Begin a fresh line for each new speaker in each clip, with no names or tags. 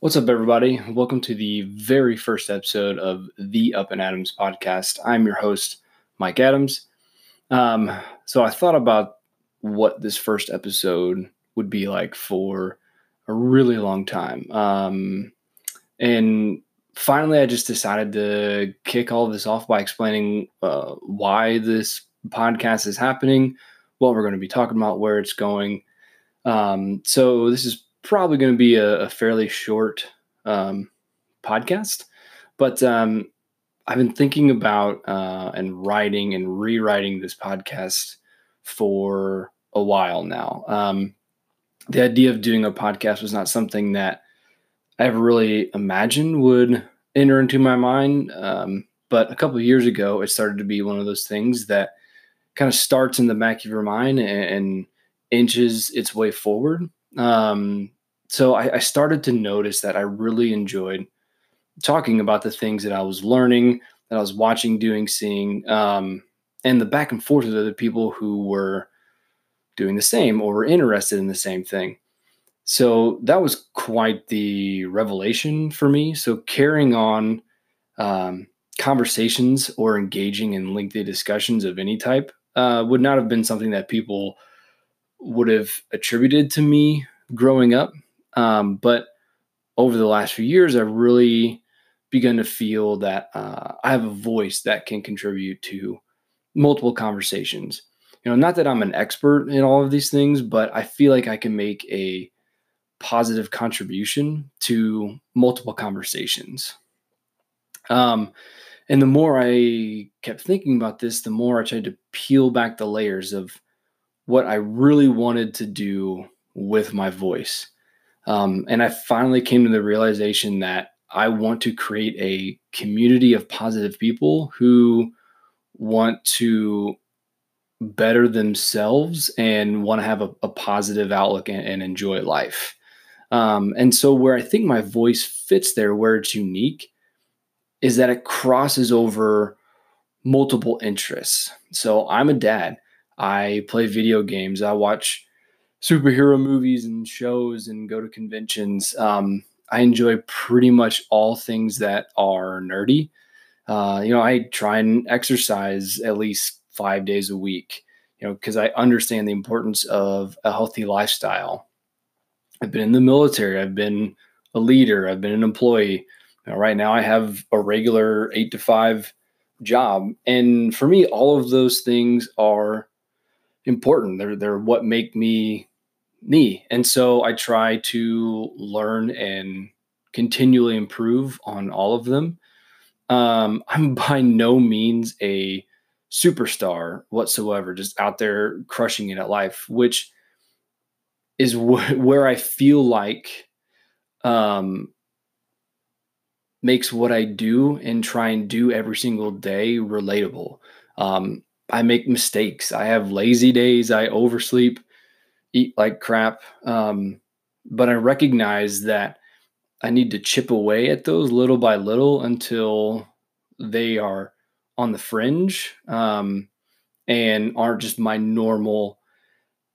What's up, everybody? Welcome to the very first episode of the Up and Adams podcast. I'm your host, Mike Adams. Um, so I thought about what this first episode would be like for a really long time. Um, and finally, I just decided to kick all of this off by explaining uh, why this podcast is happening, what we're going to be talking about, where it's going. Um, so this is probably going to be a, a fairly short um, podcast, but um, I've been thinking about uh, and writing and rewriting this podcast for a while now. Um, the idea of doing a podcast was not something that I ever really imagined would enter into my mind. Um, but a couple of years ago, it started to be one of those things that kind of starts in the back of your mind and, and inches its way forward. Um, so I, I started to notice that I really enjoyed talking about the things that I was learning, that I was watching, doing, seeing, um, and the back and forth of the people who were doing the same or were interested in the same thing. So that was quite the revelation for me. So carrying on um, conversations or engaging in lengthy discussions of any type uh, would not have been something that people would have attributed to me growing up. Um, but over the last few years, I've really begun to feel that uh, I have a voice that can contribute to multiple conversations. You know, not that I'm an expert in all of these things, but I feel like I can make a positive contribution to multiple conversations. Um, and the more I kept thinking about this, the more I tried to peel back the layers of what I really wanted to do with my voice. Um, and I finally came to the realization that I want to create a community of positive people who want to better themselves and want to have a, a positive outlook and, and enjoy life. Um, and so, where I think my voice fits there, where it's unique, is that it crosses over multiple interests. So, I'm a dad. I play video games. I watch superhero movies and shows and go to conventions. Um, I enjoy pretty much all things that are nerdy. Uh, you know, I try and exercise at least five days a week, you know, because I understand the importance of a healthy lifestyle. I've been in the military, I've been a leader, I've been an employee. Right now, I have a regular eight to five job. And for me, all of those things are important. They're, they're what make me me. And so I try to learn and continually improve on all of them. Um, I'm by no means a superstar whatsoever, just out there crushing it at life, which is wh- where I feel like um, makes what I do and try and do every single day relatable. Um, I make mistakes. I have lazy days. I oversleep eat like crap. Um, but I recognize that I need to chip away at those little by little until they are on the fringe um, and aren't just my normal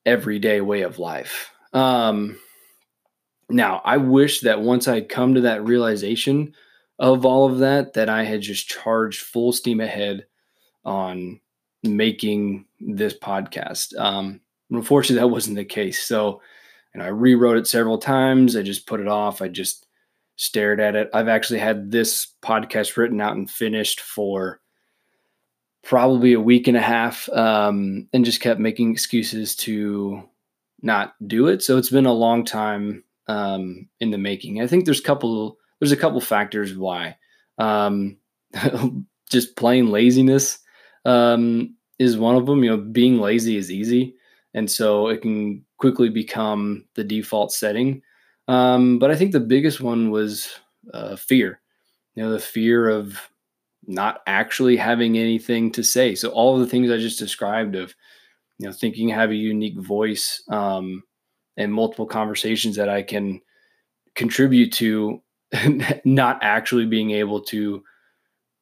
everyday way of life. Um, now, I wish that once I'd come to that realization of all of that, that I had just charged full steam ahead on making this podcast. Um, unfortunately, that wasn't the case. So, and I rewrote it several times. I just put it off. I just stared at it. I've actually had this podcast written out and finished for probably a week and a half um, and just kept making excuses to not do it. So it's been a long time um, in the making. I think there's a couple there's a couple factors why. Um, just plain laziness um, is one of them. You know, being lazy is easy and so it can quickly become the default setting. Um, but I think the biggest one was uh, fear. You know, the fear of not actually having anything to say. So all of the things I just described of, you know, thinking I have a unique voice um, and multiple conversations that I can contribute to, not actually being able to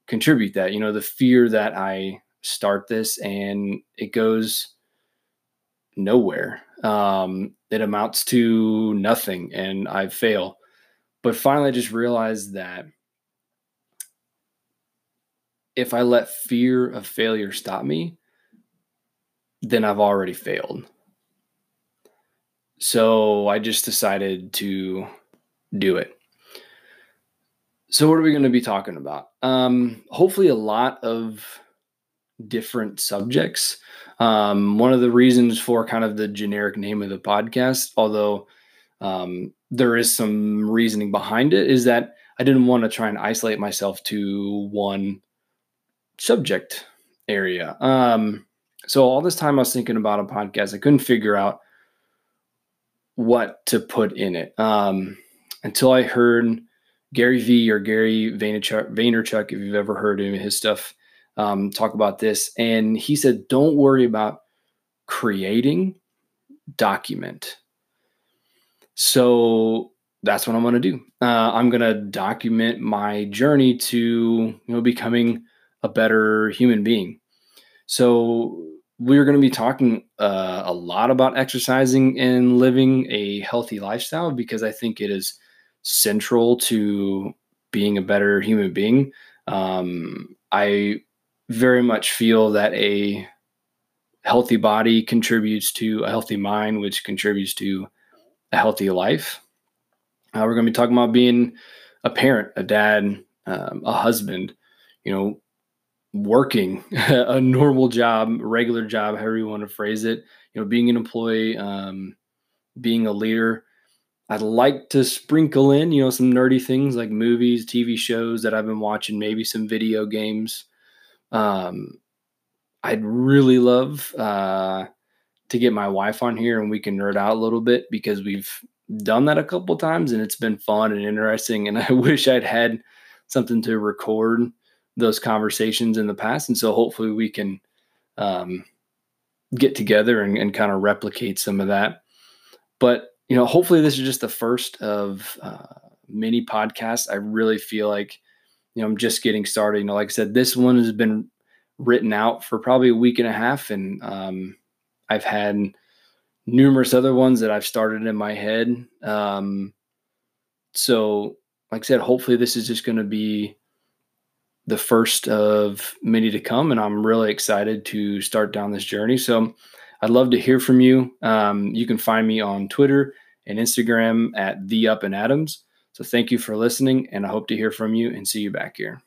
contribute that. You know, the fear that I start this and it goes nowhere. Um, it amounts to nothing, and I fail. But finally, I just realized that if I let fear of failure stop me, then I've already failed. So I just decided to do it. So, what are we going to be talking about? Um, hopefully, a lot of different subjects. Um, one of the reasons for kind of the generic name of the podcast, although um, there is some reasoning behind it, is that I didn't want to try and isolate myself to one subject area. Um, so all this time I was thinking about a podcast, I couldn't figure out what to put in it um, until I heard Gary Vee or Gary Vaynerchuk, Vaynerchuk if you've ever heard of his stuff, um, talk about this. And he said, don't worry about creating, document. So that's what I'm going to do. Uh, I'm going to document my journey to you know becoming a better human being. So we're going to be talking uh, a lot about exercising and living a healthy lifestyle because I think it is central to being a better human being. Um, I very much feel that a healthy body contributes to a healthy mind, which contributes to a healthy life. Uh, we're going to be talking about being a parent, a dad, um, a husband, you know, working a normal job, regular job, however you want to phrase it, you know, being an employee, um, being a leader. I'd like to sprinkle in, you know, some nerdy things like movies, TV shows that I've been watching, maybe some video games. Um, I'd really love uh, to get my wife on here and we can nerd out a little bit because we've done that a couple times and it's been fun and interesting. And I wish I'd had something to record those conversations in the past. And so hopefully we can um, get together and, and kind of replicate some of that. But, you know, hopefully this is just the first of uh, many podcasts. I really feel like, you know, I'm just getting started. You know, like I said, this one has been written out for probably a week and a half. And um, I've had numerous other ones that I've started in my head. Um, so, like I said, hopefully this is just going to be the first of many to come, and I'm really excited to start down this journey. So I'd love to hear from you. Um, you can find me on Twitter and Instagram at the Up and Adams. So thank you for listening, and I hope to hear from you and see you back here.